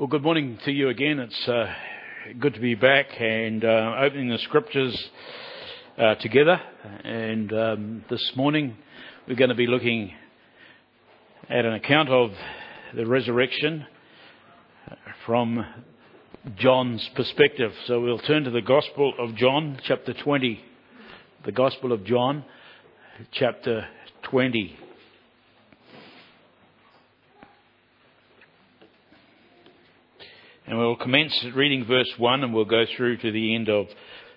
Well, good morning to you again. It's uh, good to be back and uh, opening the scriptures uh, together. And um, this morning we're going to be looking at an account of the resurrection from John's perspective. So we'll turn to the Gospel of John, chapter 20. The Gospel of John, chapter 20. And we'll commence reading verse 1 and we'll go through to the end of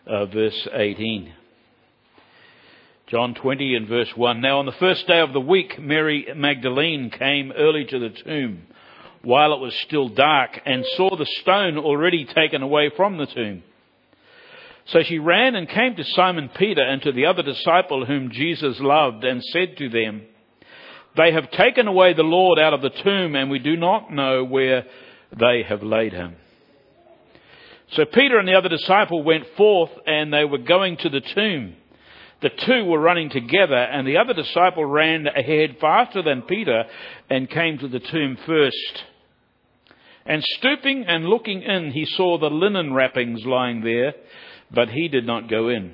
uh, verse 18. John 20 and verse 1. Now on the first day of the week, Mary Magdalene came early to the tomb while it was still dark and saw the stone already taken away from the tomb. So she ran and came to Simon Peter and to the other disciple whom Jesus loved and said to them, They have taken away the Lord out of the tomb and we do not know where they have laid him. So Peter and the other disciple went forth and they were going to the tomb. The two were running together and the other disciple ran ahead faster than Peter and came to the tomb first. And stooping and looking in, he saw the linen wrappings lying there, but he did not go in.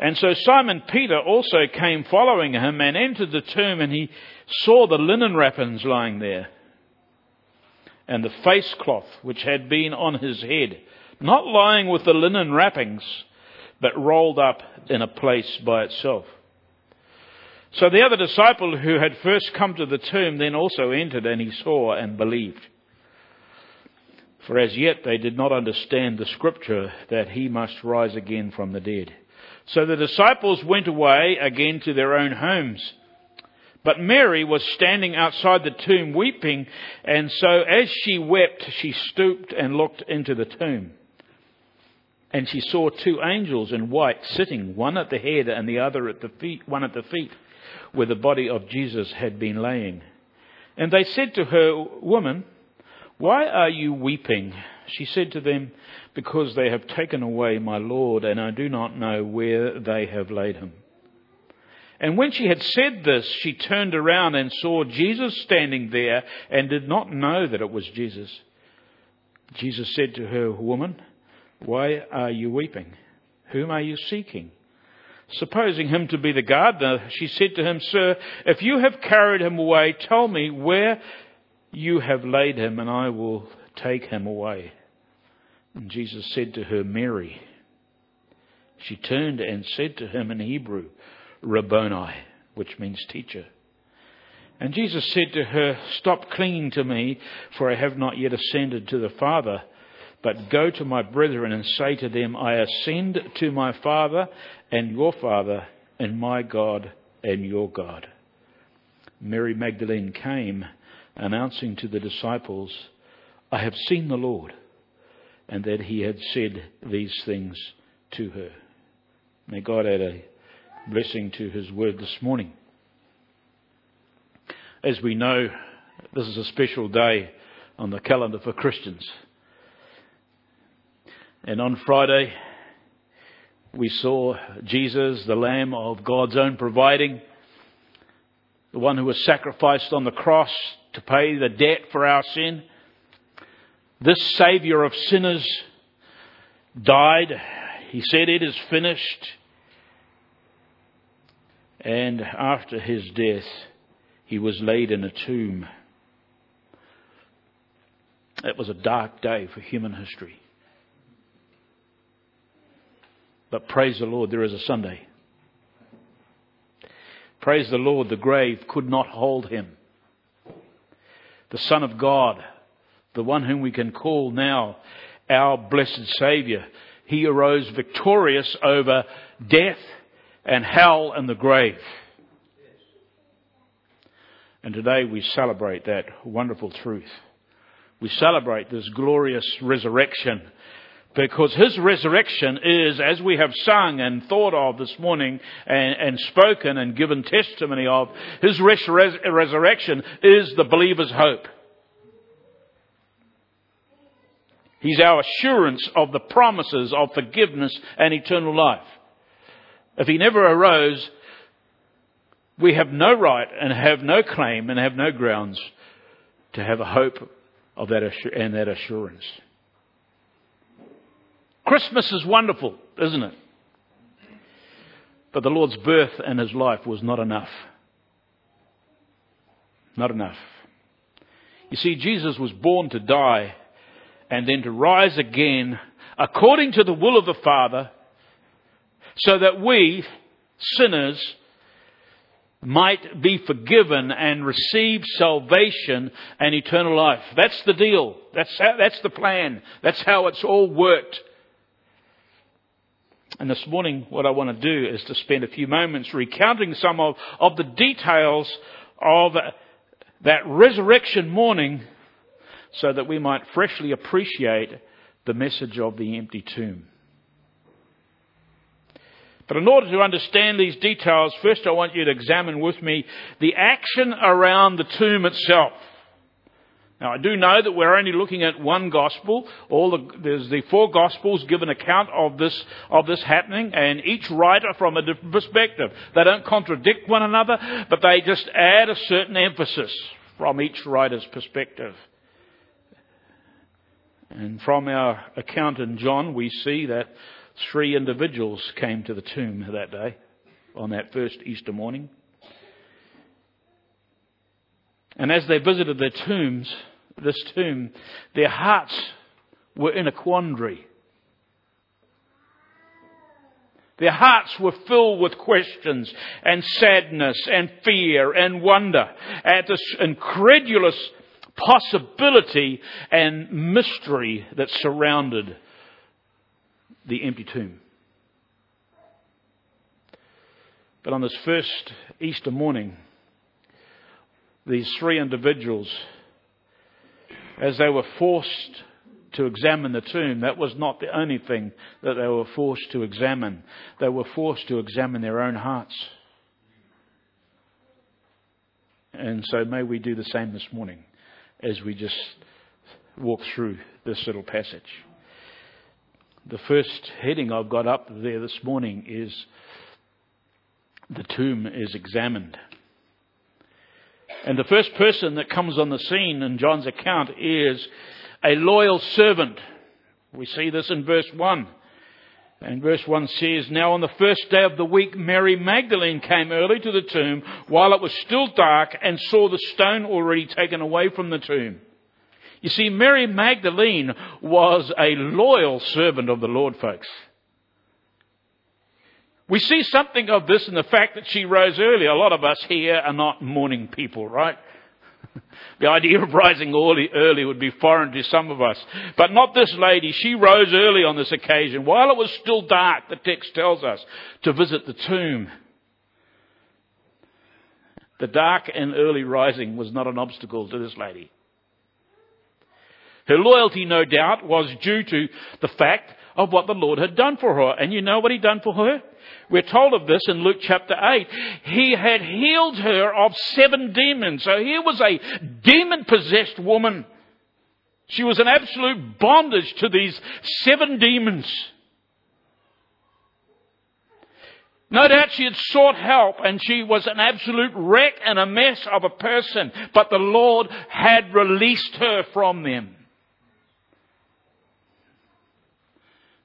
And so Simon Peter also came following him and entered the tomb and he saw the linen wrappings lying there and the face cloth which had been on his head, not lying with the linen wrappings, but rolled up in a place by itself. So the other disciple who had first come to the tomb then also entered, and he saw and believed. For as yet they did not understand the scripture that he must rise again from the dead. So the disciples went away again to their own homes. But Mary was standing outside the tomb weeping, and so as she wept, she stooped and looked into the tomb. And she saw two angels in white sitting, one at the head and the other at the feet, one at the feet, where the body of Jesus had been laying. And they said to her, Woman, why are you weeping? She said to them, Because they have taken away my Lord, and I do not know where they have laid him. And when she had said this, she turned around and saw Jesus standing there and did not know that it was Jesus. Jesus said to her, Woman, why are you weeping? Whom are you seeking? Supposing him to be the gardener, she said to him, Sir, if you have carried him away, tell me where you have laid him, and I will take him away. And Jesus said to her, Mary. She turned and said to him in Hebrew, Rabboni, which means teacher. And Jesus said to her, Stop clinging to me, for I have not yet ascended to the Father. But go to my brethren and say to them, I ascend to my Father and your Father, and my God and your God. Mary Magdalene came, announcing to the disciples, I have seen the Lord, and that he had said these things to her. May God add a blessing to his word this morning. As we know, this is a special day on the calendar for Christians. And on Friday, we saw Jesus, the Lamb of God's own providing, the one who was sacrificed on the cross to pay the debt for our sin. This Saviour of sinners died. He said, It is finished. And after his death, he was laid in a tomb. It was a dark day for human history. But praise the Lord, there is a Sunday. Praise the Lord, the grave could not hold him. The Son of God, the one whom we can call now our blessed Saviour, he arose victorious over death and hell and the grave. And today we celebrate that wonderful truth. We celebrate this glorious resurrection because his resurrection is, as we have sung and thought of this morning and, and spoken and given testimony of, his res- res- resurrection is the believer's hope. He's our assurance of the promises of forgiveness and eternal life. If he never arose, we have no right and have no claim and have no grounds to have a hope of that and that assurance. Christmas is wonderful, isn't it? But the Lord's birth and his life was not enough. Not enough. You see, Jesus was born to die and then to rise again according to the will of the Father so that we, sinners, might be forgiven and receive salvation and eternal life. That's the deal. That's, how, that's the plan. That's how it's all worked. And this morning, what I want to do is to spend a few moments recounting some of, of the details of that resurrection morning so that we might freshly appreciate the message of the empty tomb. But in order to understand these details, first I want you to examine with me the action around the tomb itself. Now I do know that we're only looking at one gospel. All the, there's the four gospels give an account of this, of this happening and each writer from a different perspective. They don't contradict one another, but they just add a certain emphasis from each writer's perspective. And from our account in John, we see that three individuals came to the tomb that day, on that first Easter morning. And as they visited their tombs, this tomb, their hearts were in a quandary. Their hearts were filled with questions and sadness and fear and wonder at this incredulous possibility and mystery that surrounded the empty tomb. But on this first Easter morning, these three individuals, as they were forced to examine the tomb, that was not the only thing that they were forced to examine. They were forced to examine their own hearts. And so may we do the same this morning as we just walk through this little passage. The first heading I've got up there this morning is the tomb is examined. And the first person that comes on the scene in John's account is a loyal servant. We see this in verse 1. And verse 1 says, Now on the first day of the week, Mary Magdalene came early to the tomb while it was still dark and saw the stone already taken away from the tomb. You see, Mary Magdalene was a loyal servant of the Lord, folks. We see something of this in the fact that she rose early. A lot of us here are not morning people, right? the idea of rising early, early would be foreign to some of us. But not this lady. She rose early on this occasion, while it was still dark, the text tells us, to visit the tomb. The dark and early rising was not an obstacle to this lady. Her loyalty, no doubt, was due to the fact of what the Lord had done for her. And you know what He'd done for her? We're told of this in Luke chapter 8. He had healed her of seven demons. So here was a demon possessed woman. She was in absolute bondage to these seven demons. No doubt she had sought help and she was an absolute wreck and a mess of a person, but the Lord had released her from them.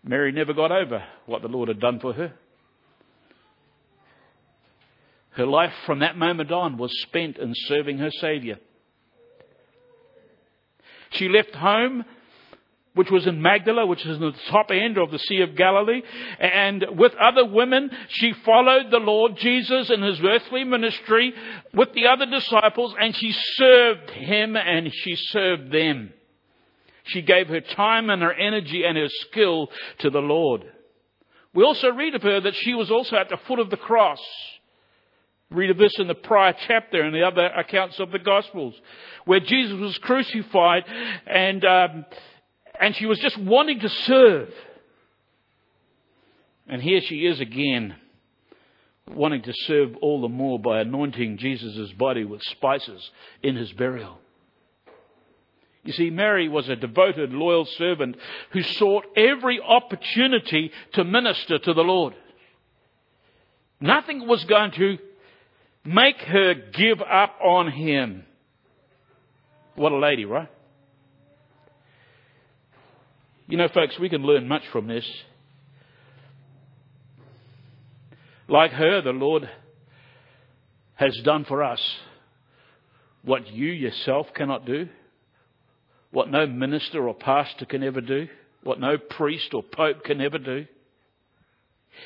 Mary never got over what the Lord had done for her. Her life from that moment on was spent in serving her Saviour. She left home, which was in Magdala, which is in the top end of the Sea of Galilee, and with other women, she followed the Lord Jesus in his earthly ministry with the other disciples, and she served him and she served them. She gave her time and her energy and her skill to the Lord. We also read of her that she was also at the foot of the cross. Read of this in the prior chapter and the other accounts of the Gospels, where Jesus was crucified and, um, and she was just wanting to serve. And here she is again, wanting to serve all the more by anointing Jesus' body with spices in his burial. You see, Mary was a devoted, loyal servant who sought every opportunity to minister to the Lord. Nothing was going to make her give up on him. What a lady, right? You know, folks, we can learn much from this. Like her, the Lord has done for us what you yourself cannot do, what no minister or pastor can ever do, what no priest or pope can ever do.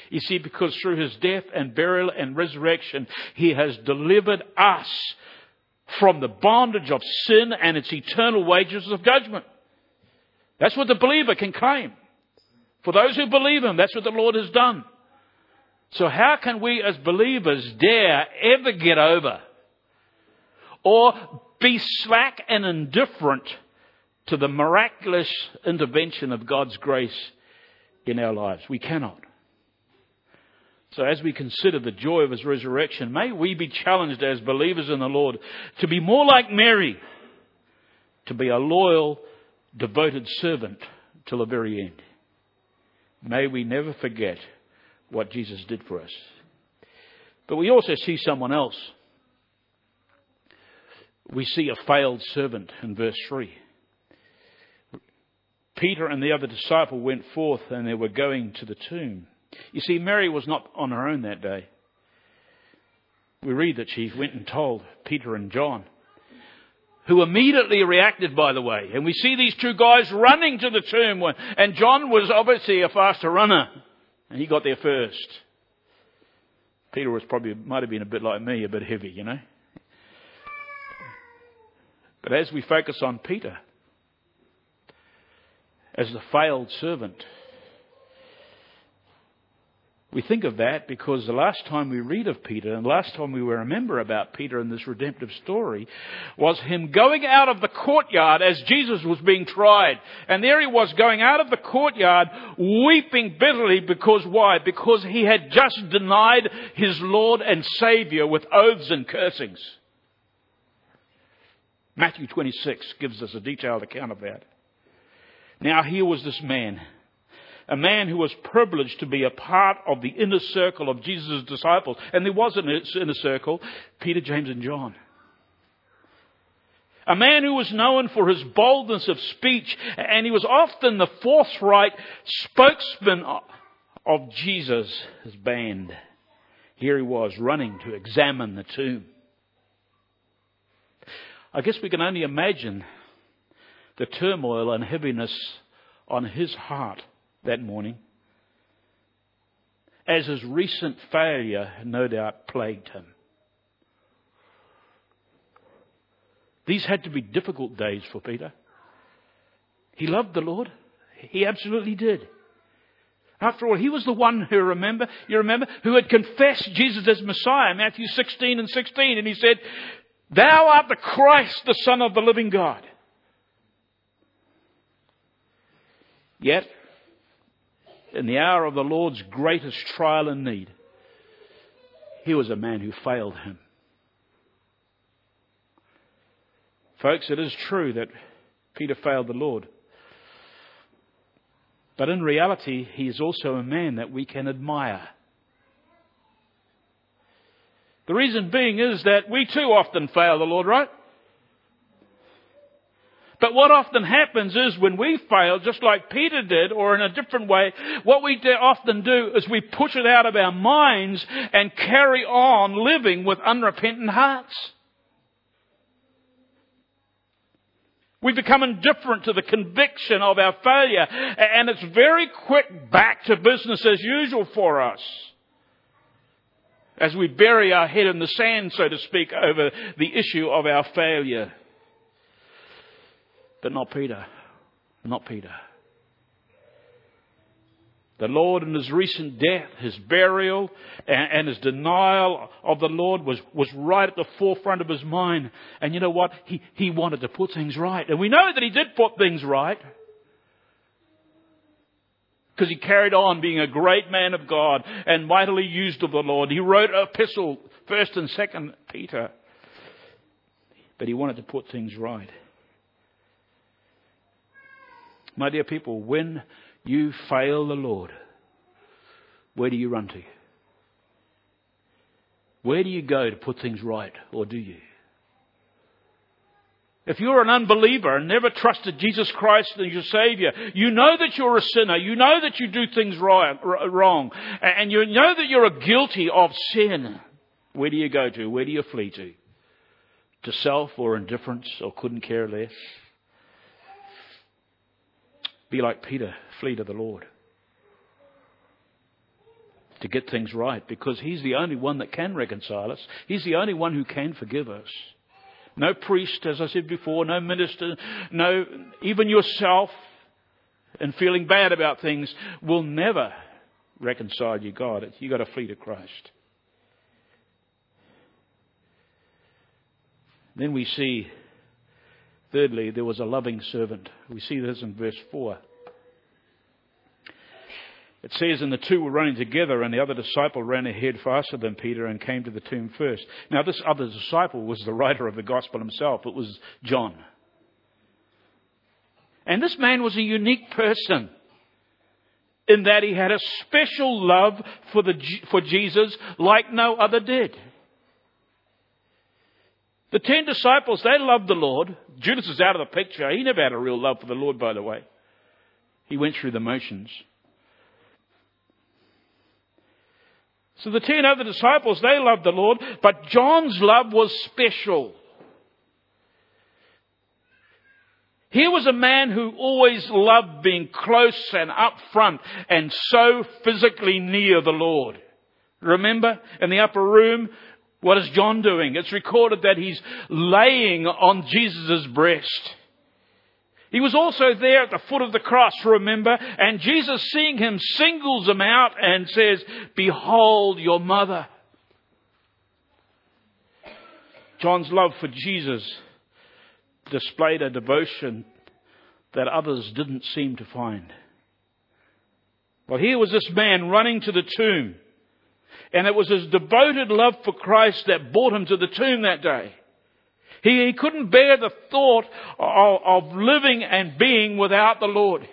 You see, because through his death and burial and resurrection, he has delivered us from the bondage of sin and its eternal wages of judgment. That's what the believer can claim. For those who believe him, that's what the Lord has done. So how can we as believers dare ever get over or be slack and indifferent to the miraculous intervention of God's grace in our lives? We cannot. So as we consider the joy of his resurrection, may we be challenged as believers in the Lord to be more like Mary, to be a loyal, devoted servant till the very end. May we never forget what Jesus did for us. But we also see someone else. We see a failed servant in verse 3. Peter and the other disciple went forth and they were going to the tomb. You see, Mary was not on her own that day. We read that she went and told Peter and John, who immediately reacted, by the way. And we see these two guys running to the tomb, and John was obviously a faster runner, and he got there first. Peter was probably, might have been a bit like me, a bit heavy, you know. But as we focus on Peter, as the failed servant, we think of that because the last time we read of Peter and the last time we remember about Peter in this redemptive story was him going out of the courtyard as Jesus was being tried. And there he was going out of the courtyard weeping bitterly because why? Because he had just denied his Lord and Savior with oaths and cursings. Matthew 26 gives us a detailed account of that. Now here was this man a man who was privileged to be a part of the inner circle of Jesus' disciples. And there was an inner circle Peter, James, and John. A man who was known for his boldness of speech, and he was often the forthright spokesman of Jesus' band. Here he was running to examine the tomb. I guess we can only imagine the turmoil and heaviness on his heart that morning, as his recent failure no doubt plagued him. These had to be difficult days for Peter. He loved the Lord. He absolutely did. After all, he was the one who remember, you remember, who had confessed Jesus as Messiah, Matthew 16 and 16, and he said, Thou art the Christ, the Son of the living God. Yet, in the hour of the Lord's greatest trial and need, he was a man who failed him. Folks, it is true that Peter failed the Lord. But in reality, he is also a man that we can admire. The reason being is that we too often fail the Lord, right? But what often happens is when we fail, just like Peter did, or in a different way, what we often do is we push it out of our minds and carry on living with unrepentant hearts. We become indifferent to the conviction of our failure, and it's very quick back to business as usual for us. As we bury our head in the sand, so to speak, over the issue of our failure. But not Peter. Not Peter. The Lord in his recent death, his burial, and, and, his denial of the Lord was, was right at the forefront of his mind. And you know what? He, he wanted to put things right. And we know that he did put things right. Because he carried on being a great man of God and mightily used of the Lord. He wrote an epistle, 1st and 2nd Peter. But he wanted to put things right. My dear people, when you fail the Lord, where do you run to? Where do you go to put things right, or do you? If you're an unbeliever and never trusted Jesus Christ as your Savior, you know that you're a sinner. You know that you do things wrong. And you know that you're guilty of sin. Where do you go to? Where do you flee to? To self or indifference or couldn't care less? Be like Peter. Flee to the Lord. To get things right because He's the only one that can reconcile us. He's the only one who can forgive us. No priest, as I said before, no minister, no, even yourself, and feeling bad about things will never reconcile you, God. You've got to flee to Christ. Then we see, thirdly, there was a loving servant. We see this in verse 4. It says, and the two were running together, and the other disciple ran ahead faster than Peter and came to the tomb first. Now, this other disciple was the writer of the gospel himself. It was John. And this man was a unique person in that he had a special love for, the, for Jesus like no other did. The ten disciples, they loved the Lord. Judas is out of the picture. He never had a real love for the Lord, by the way. He went through the motions. So the ten other disciples, they loved the Lord, but John's love was special. Here was a man who always loved being close and up front and so physically near the Lord. Remember in the upper room, what is John doing? It's recorded that he's laying on Jesus' breast. He was also there at the foot of the cross, remember? And Jesus, seeing him, singles him out and says, Behold your mother. John's love for Jesus displayed a devotion that others didn't seem to find. Well, here was this man running to the tomb. And it was his devoted love for Christ that brought him to the tomb that day. He, he couldn't bear the thought of, of living and being without the Lord.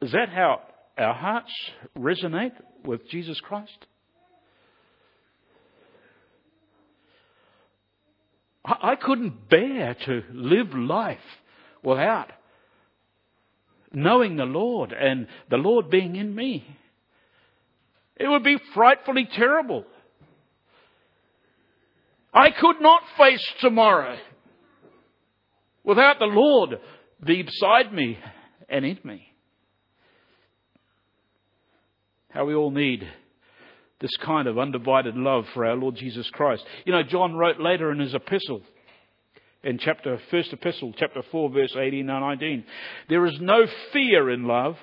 Is that how our hearts resonate with Jesus Christ? I, I couldn't bear to live life without knowing the Lord and the Lord being in me. It would be frightfully terrible. I could not face tomorrow without the Lord be beside me and in me. How we all need this kind of undivided love for our Lord Jesus Christ. You know, John wrote later in his epistle, in chapter, first epistle, chapter 4, verse 18 and 19, there is no fear in love,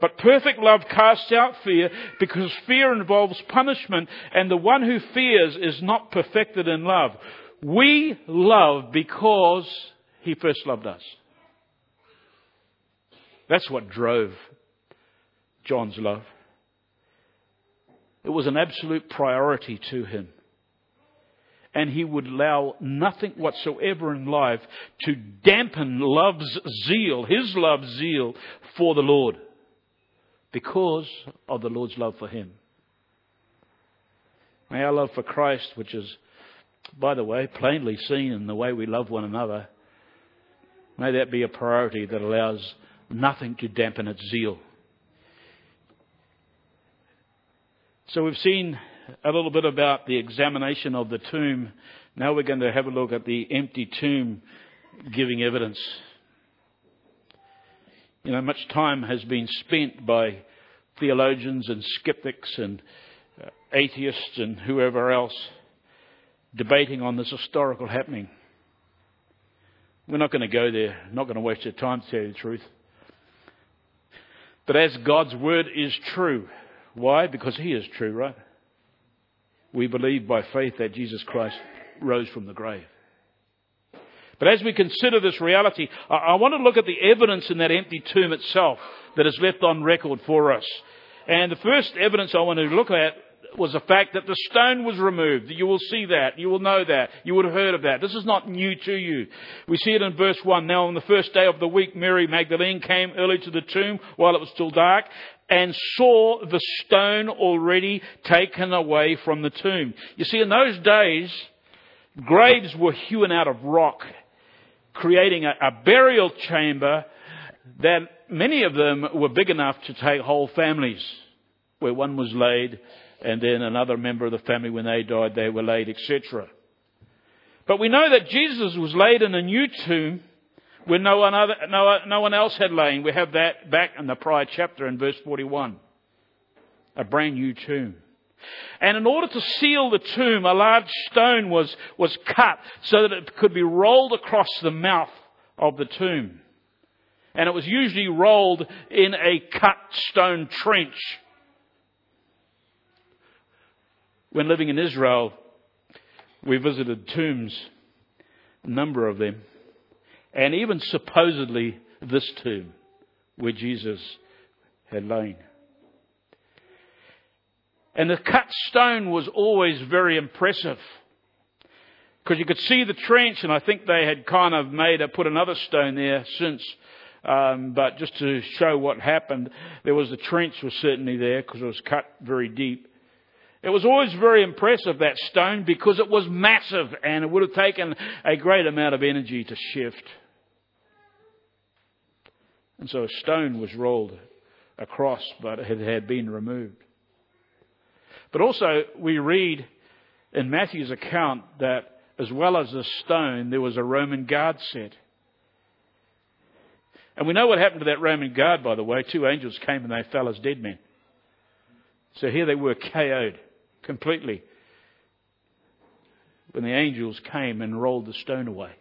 but perfect love casts out fear because fear involves punishment and the one who fears is not perfected in love. We love because he first loved us. That's what drove John's love. It was an absolute priority to him. And he would allow nothing whatsoever in life to dampen love's zeal, his love's zeal for the Lord because of the Lord's love for him. May our love for Christ, which is, by the way, plainly seen in the way we love one another, may that be a priority that allows nothing to dampen its zeal. So we've seen a little bit about the examination of the tomb. Now we're going to have a look at the empty tomb giving evidence. You know, much time has been spent by theologians and skeptics and uh, atheists and whoever else debating on this historical happening. We're not going to go there, not going to waste your time to tell you the truth. But as God's word is true, why? Because He is true, right? We believe by faith that Jesus Christ rose from the grave. But as we consider this reality, I, want to look at the evidence in that empty tomb itself that is left on record for us. And the first evidence I want to look at was the fact that the stone was removed. You will see that. You will know that. You would have heard of that. This is not new to you. We see it in verse 1. Now on the first day of the week, Mary Magdalene came early to the tomb while it was still dark and saw the stone already taken away from the tomb. You see, in those days, Graves were hewn out of rock, creating a, a burial chamber that many of them were big enough to take whole families, where one was laid and then another member of the family, when they died, they were laid, etc. But we know that Jesus was laid in a new tomb where no one, other, no, no one else had lain. We have that back in the prior chapter in verse 41. A brand new tomb. And in order to seal the tomb, a large stone was, was cut so that it could be rolled across the mouth of the tomb. And it was usually rolled in a cut stone trench. When living in Israel, we visited tombs, a number of them, and even supposedly this tomb where Jesus had lain. And the cut stone was always very impressive because you could see the trench, and I think they had kind of made a, put another stone there since. Um, but just to show what happened, there was the trench was certainly there because it was cut very deep. It was always very impressive, that stone, because it was massive and it would have taken a great amount of energy to shift. And so a stone was rolled across, but it had been removed. But also, we read in Matthew's account that as well as the stone, there was a Roman guard set. And we know what happened to that Roman guard, by the way. Two angels came and they fell as dead men. So here they were KO'd completely when the angels came and rolled the stone away.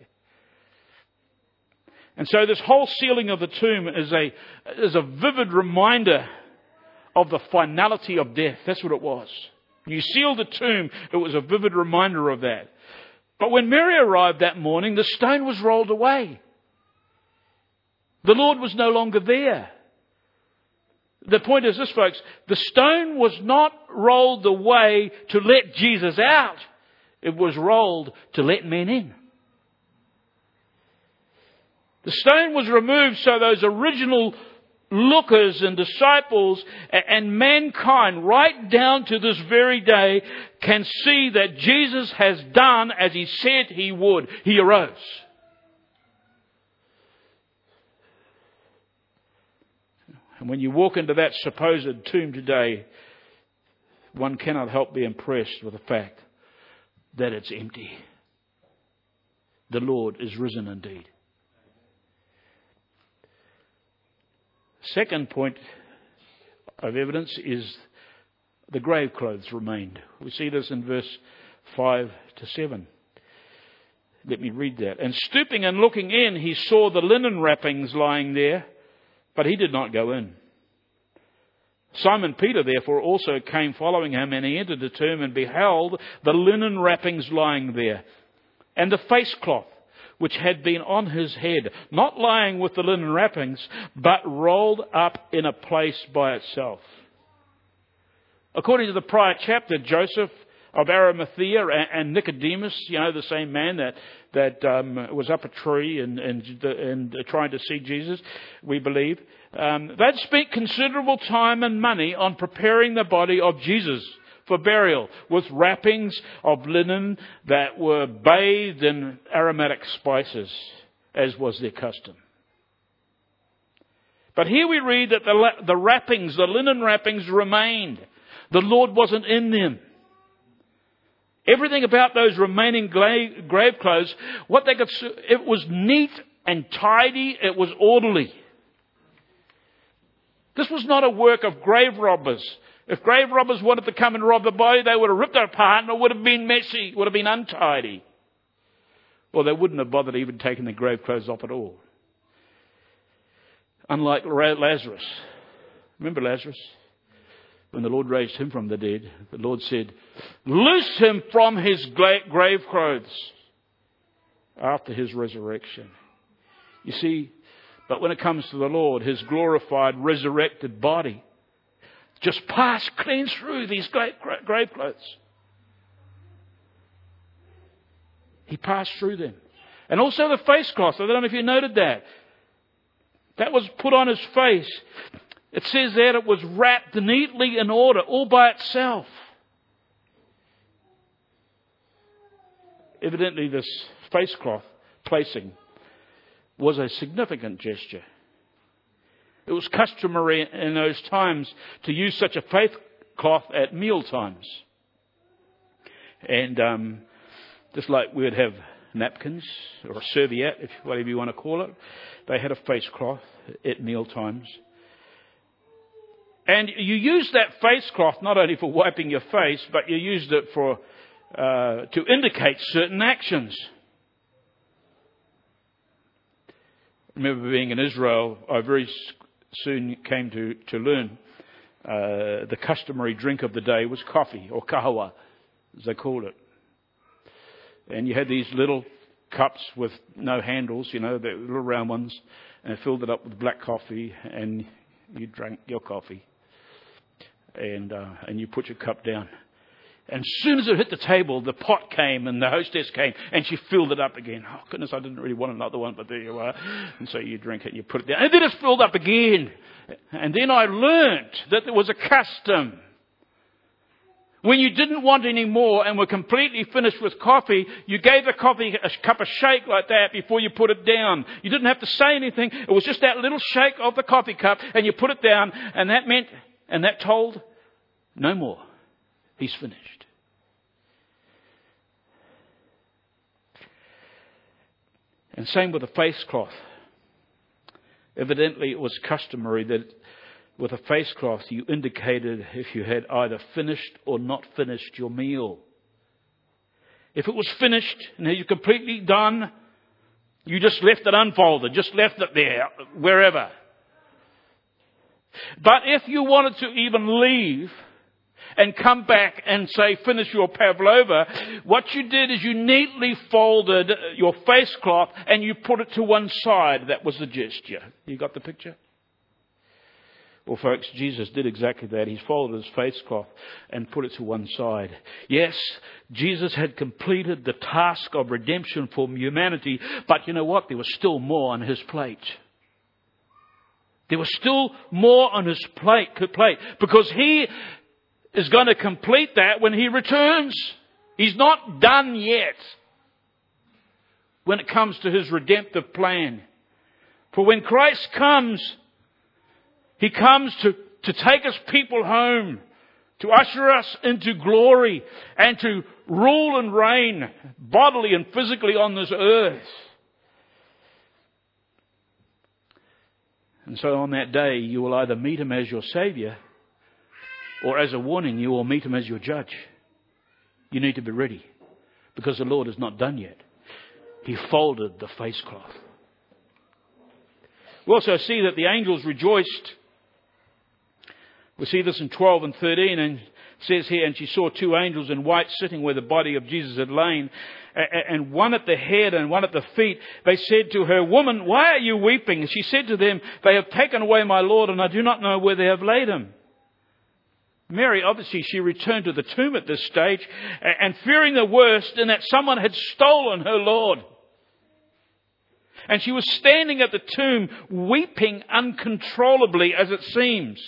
And so this whole sealing of the tomb is a, is a vivid reminder of the finality of death. That's what it was. You sealed the tomb, it was a vivid reminder of that. But when Mary arrived that morning, the stone was rolled away. The Lord was no longer there. The point is this, folks. The stone was not rolled away to let Jesus out. It was rolled to let men in. The stone was removed so those original lookers and disciples and mankind right down to this very day can see that Jesus has done as he said he would. He arose. And when you walk into that supposed tomb today, one cannot help be impressed with the fact that it's empty. The Lord is risen indeed. Second point of evidence is the grave clothes remained. We see this in verse 5 to 7. Let me read that. And stooping and looking in, he saw the linen wrappings lying there but he did not go in. Simon Peter therefore also came following him, and he entered the tomb and beheld the linen wrappings lying there, and the face cloth which had been on his head, not lying with the linen wrappings, but rolled up in a place by itself. According to the prior chapter, Joseph of Arimathea and Nicodemus, you know, the same man that, that um, was up a tree and, and, and trying to see Jesus, we believe. Um, they'd spent considerable time and money on preparing the body of Jesus for burial with wrappings of linen that were bathed in aromatic spices, as was their custom. But here we read that the, the wrappings, the linen wrappings remained. The Lord wasn't in them. Everything about those remaining grave clothes, what they could, it was neat and tidy, it was orderly. This was not a work of grave robbers. If grave robbers wanted to come and rob the body, they would have ripped it apart and it would have been messy, would have been untidy. Or they wouldn't have bothered even taking the grave clothes off at all. Unlike Lazarus. Remember Lazarus? when the Lord raised him from the dead, the Lord said, Loose him from his grave clothes after his resurrection. You see, but when it comes to the Lord, his glorified, resurrected body just passed clean through these grave clothes. He passed through them. And also the face cloth. I don't know if you noted that. That was put on his face. It says that it was wrapped neatly in order, all by itself. evidently, this face cloth placing was a significant gesture. It was customary in those times to use such a face cloth at meal times. And um, just like we'd have napkins or a serviette, if whatever you want to call it, they had a face cloth at meal times. And you used that face cloth not only for wiping your face, but you used it for uh, to indicate certain actions. I remember being in Israel, I very soon came to, to learn uh, the customary drink of the day was coffee, or kahawa, as they called it. And you had these little cups with no handles, you know, the little round ones, and filled it up with black coffee, and you drank your coffee and, uh, and you put your cup down. And as soon as it hit the table, the pot came and the hostess came and she filled it up again. Oh goodness, I didn't really want another one, but there you are. And so you drink it and you put it down. And then it's filled up again. And then I learnt that there was a custom. When you didn't want any more and were completely finished with coffee, you gave the coffee a cup of shake like that before you put it down. You didn't have to say anything. It was just that little shake of the coffee cup and you put it down and that meant, and that told no more. He's finished. And same with the face cloth. Evidently, it was customary that with a face cloth you indicated if you had either finished or not finished your meal. If it was finished and you completely done, you just left it unfolded, just left it there, wherever. But if you wanted to even leave, and come back and say, finish your pavlova, what you did is you neatly folded your face cloth and you put it to one side. That was the gesture. You got the picture? Well, folks, Jesus did exactly that. He folded his face cloth and put it to one side. Yes, Jesus had completed the task of redemption for humanity, but you know what? There was still more on his plate. There was still more on his plate, plate because he is going to complete that when he returns. He's not done yet when it comes to his redemptive plan. For when Christ comes, he comes to, to take us people home, to usher us into glory, and to rule and reign bodily and physically on this earth. And so on that day, you will either meet him as your Savior or as a warning, you will meet him as your judge. You need to be ready because the Lord is not done yet. He folded the face cloth. We also see that the angels rejoiced. We see this in 12 and 13 and says here, and she saw two angels in white sitting where the body of Jesus had lain, and one at the head and one at the feet. They said to her, Woman, why are you weeping? She said to them, They have taken away my Lord, and I do not know where they have laid him. Mary, obviously, she returned to the tomb at this stage and fearing the worst in that someone had stolen her Lord. And she was standing at the tomb weeping uncontrollably as it seems.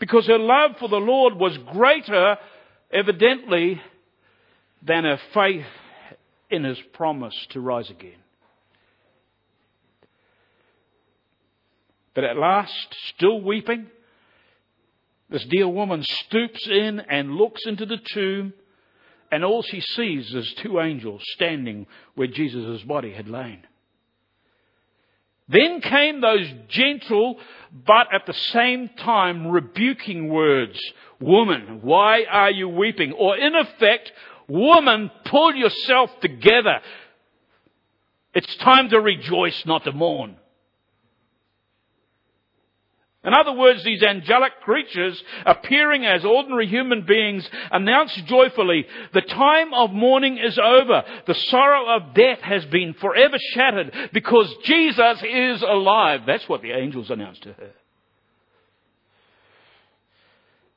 Because her love for the Lord was greater, evidently, than her faith in his promise to rise again. But at last, still weeping, this dear woman stoops in and looks into the tomb, and all she sees is two angels standing where Jesus' body had lain. Then came those gentle, but at the same time rebuking words. Woman, why are you weeping? Or in effect, woman, pull yourself together. It's time to rejoice, not to mourn. In other words, these angelic creatures, appearing as ordinary human beings, announce joyfully, the time of mourning is over. The sorrow of death has been forever shattered because Jesus is alive. That's what the angels announced to her.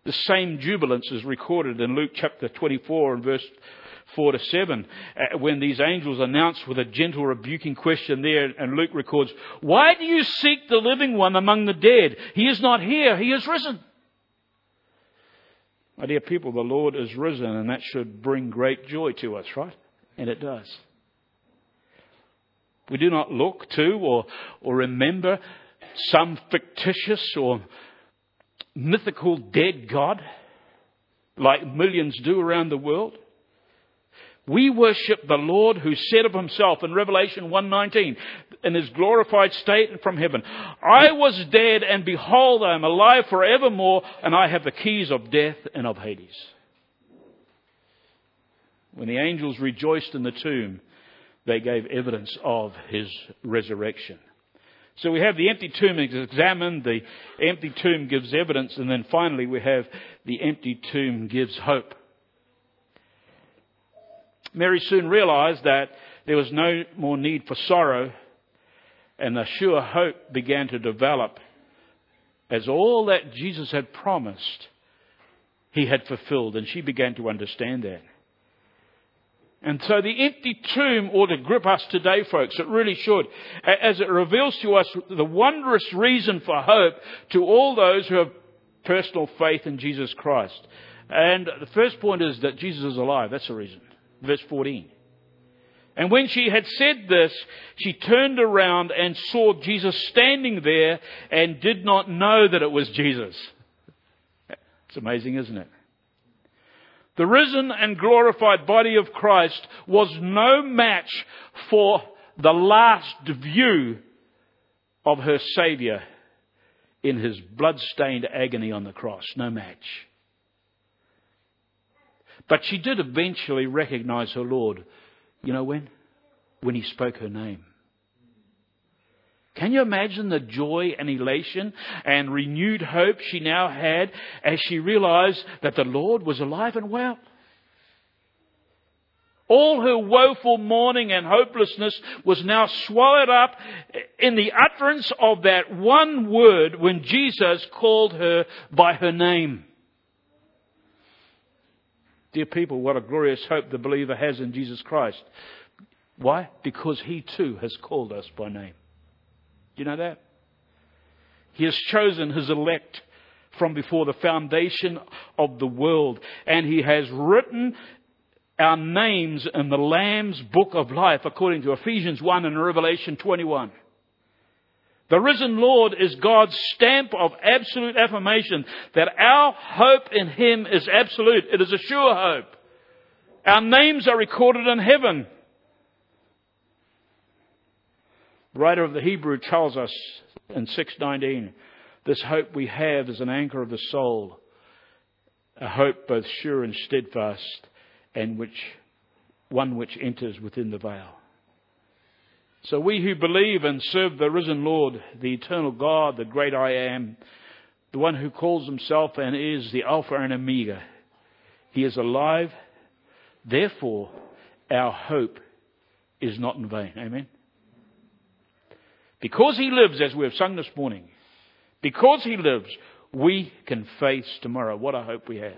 The same jubilance is recorded in Luke chapter 24 and verse 4 to 7, uh, when these angels announce with a gentle rebuking question there, and Luke records, Why do you seek the living one among the dead? He is not here, he is risen. My dear people, the Lord is risen, and that should bring great joy to us, right? And it does. We do not look to or, or remember some fictitious or mythical dead God like millions do around the world. We worship the Lord who said of himself in Revelation 1:19 in his glorified state from heaven, I was dead and behold I am alive forevermore and I have the keys of death and of Hades. When the angels rejoiced in the tomb, they gave evidence of his resurrection. So we have the empty tomb examined, the empty tomb gives evidence, and then finally we have the empty tomb gives hope. Mary soon realized that there was no more need for sorrow, and a sure hope began to develop as all that Jesus had promised he had fulfilled, and she began to understand that. And so the empty tomb ought to grip us today, folks. It really should. As it reveals to us the wondrous reason for hope to all those who have personal faith in Jesus Christ. And the first point is that Jesus is alive. That's the reason. Verse 14. And when she had said this, she turned around and saw Jesus standing there and did not know that it was Jesus. It's amazing, isn't it? The risen and glorified body of Christ was no match for the last view of her Saviour in his blood-stained agony on the cross. No match. But she did eventually recognize her Lord. You know when? When he spoke her name. Can you imagine the joy and elation and renewed hope she now had as she realized that the Lord was alive and well? All her woeful mourning and hopelessness was now swallowed up in the utterance of that one word when Jesus called her by her name. Dear people, what a glorious hope the believer has in Jesus Christ. Why? Because he too has called us by name. Do you know that? He has chosen his elect from before the foundation of the world, and he has written our names in the Lamb's book of life, according to Ephesians 1 and Revelation 21. The risen Lord is God's stamp of absolute affirmation that our hope in Him is absolute. It is a sure hope. Our names are recorded in heaven. The writer of the Hebrew tells us in 619, this hope we have is an anchor of the soul, a hope both sure and steadfast, and which one which enters within the veil. So we who believe and serve the risen Lord, the eternal God, the great I am, the one who calls himself and is the Alpha and Omega, he is alive. Therefore, our hope is not in vain. Amen. Because he lives, as we have sung this morning, because he lives, we can face tomorrow. What a hope we have.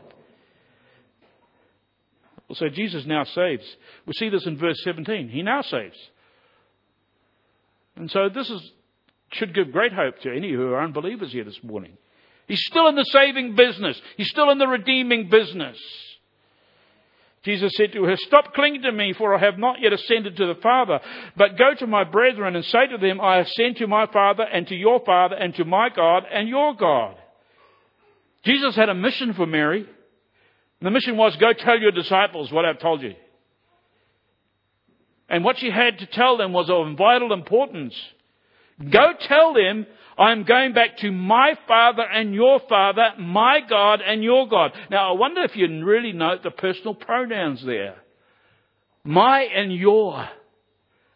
So Jesus now saves. We see this in verse 17. He now saves. And so this is, should give great hope to any who are unbelievers here this morning. He's still in the saving business. He's still in the redeeming business. Jesus said to her, Stop clinging to me, for I have not yet ascended to the Father. But go to my brethren and say to them, I ascend to my Father and to your Father and to my God and your God. Jesus had a mission for Mary. The mission was, Go tell your disciples what I've told you. And what she had to tell them was of vital importance. Go tell them I'm going back to my Father and your Father, my God and your God. Now, I wonder if you really note the personal pronouns there. My and your.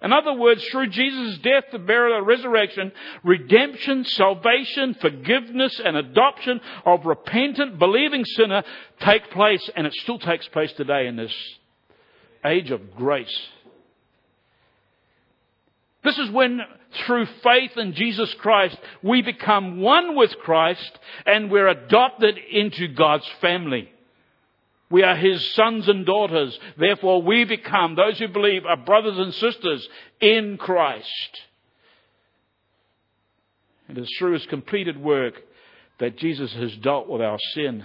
In other words, through Jesus' death, the burial, and resurrection, redemption, salvation, forgiveness, and adoption of repentant, believing sinner take place, and it still takes place today in this age of grace. This is when, through faith in Jesus Christ, we become one with Christ and we're adopted into God's family. We are His sons and daughters. Therefore, we become, those who believe, are brothers and sisters in Christ. It is through His completed work that Jesus has dealt with our sin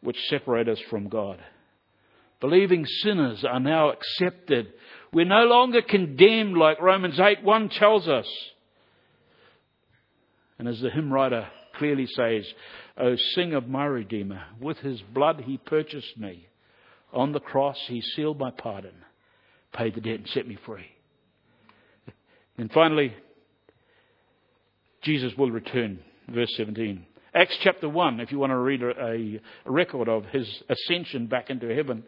which separate us from God. Believing sinners are now accepted. We're no longer condemned like Romans 8 1 tells us. And as the hymn writer clearly says, Oh, sing of my Redeemer. With his blood he purchased me. On the cross he sealed my pardon, paid the debt and set me free. And finally, Jesus will return. Verse 17. Acts chapter 1, if you want to read a, a record of his ascension back into heaven,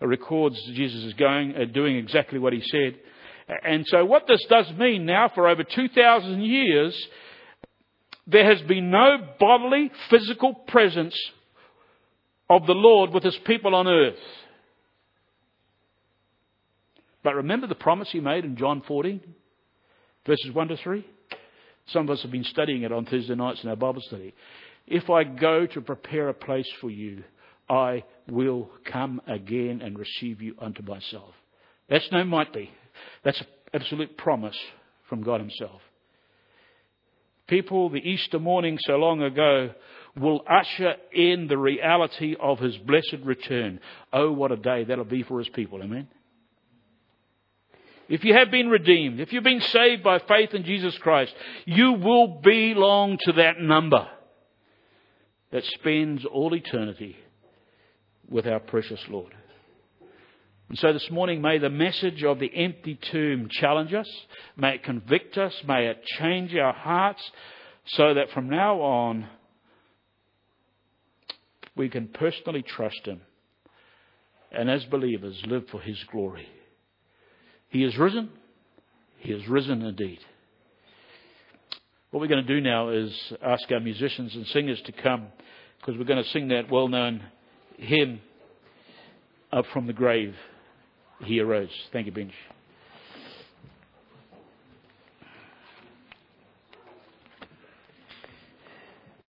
records Jesus is going, uh, doing exactly what he said. And so what this does mean now for over 2,000 years, there has been no bodily, physical presence of the Lord with his people on earth. But remember the promise he made in John 14, verses 1 to 3? Some of us have been studying it on Thursday nights in our Bible study. If I go to prepare a place for you, I will come again and receive you unto myself. That's no might be. That's an absolute promise from God Himself. People, the Easter morning so long ago, will usher in the reality of His blessed return. Oh, what a day that'll be for His people. Amen. If you have been redeemed, if you've been saved by faith in Jesus Christ, you will belong to that number that spends all eternity with our precious Lord. And so this morning, may the message of the empty tomb challenge us. May it convict us. May it change our hearts so that from now on, we can personally trust Him and as believers live for His glory. He is risen. He is risen indeed. What we're going to do now is ask our musicians and singers to come because we're going to sing that well known hymn, Up from the Grave He Arose. Thank you, Bench.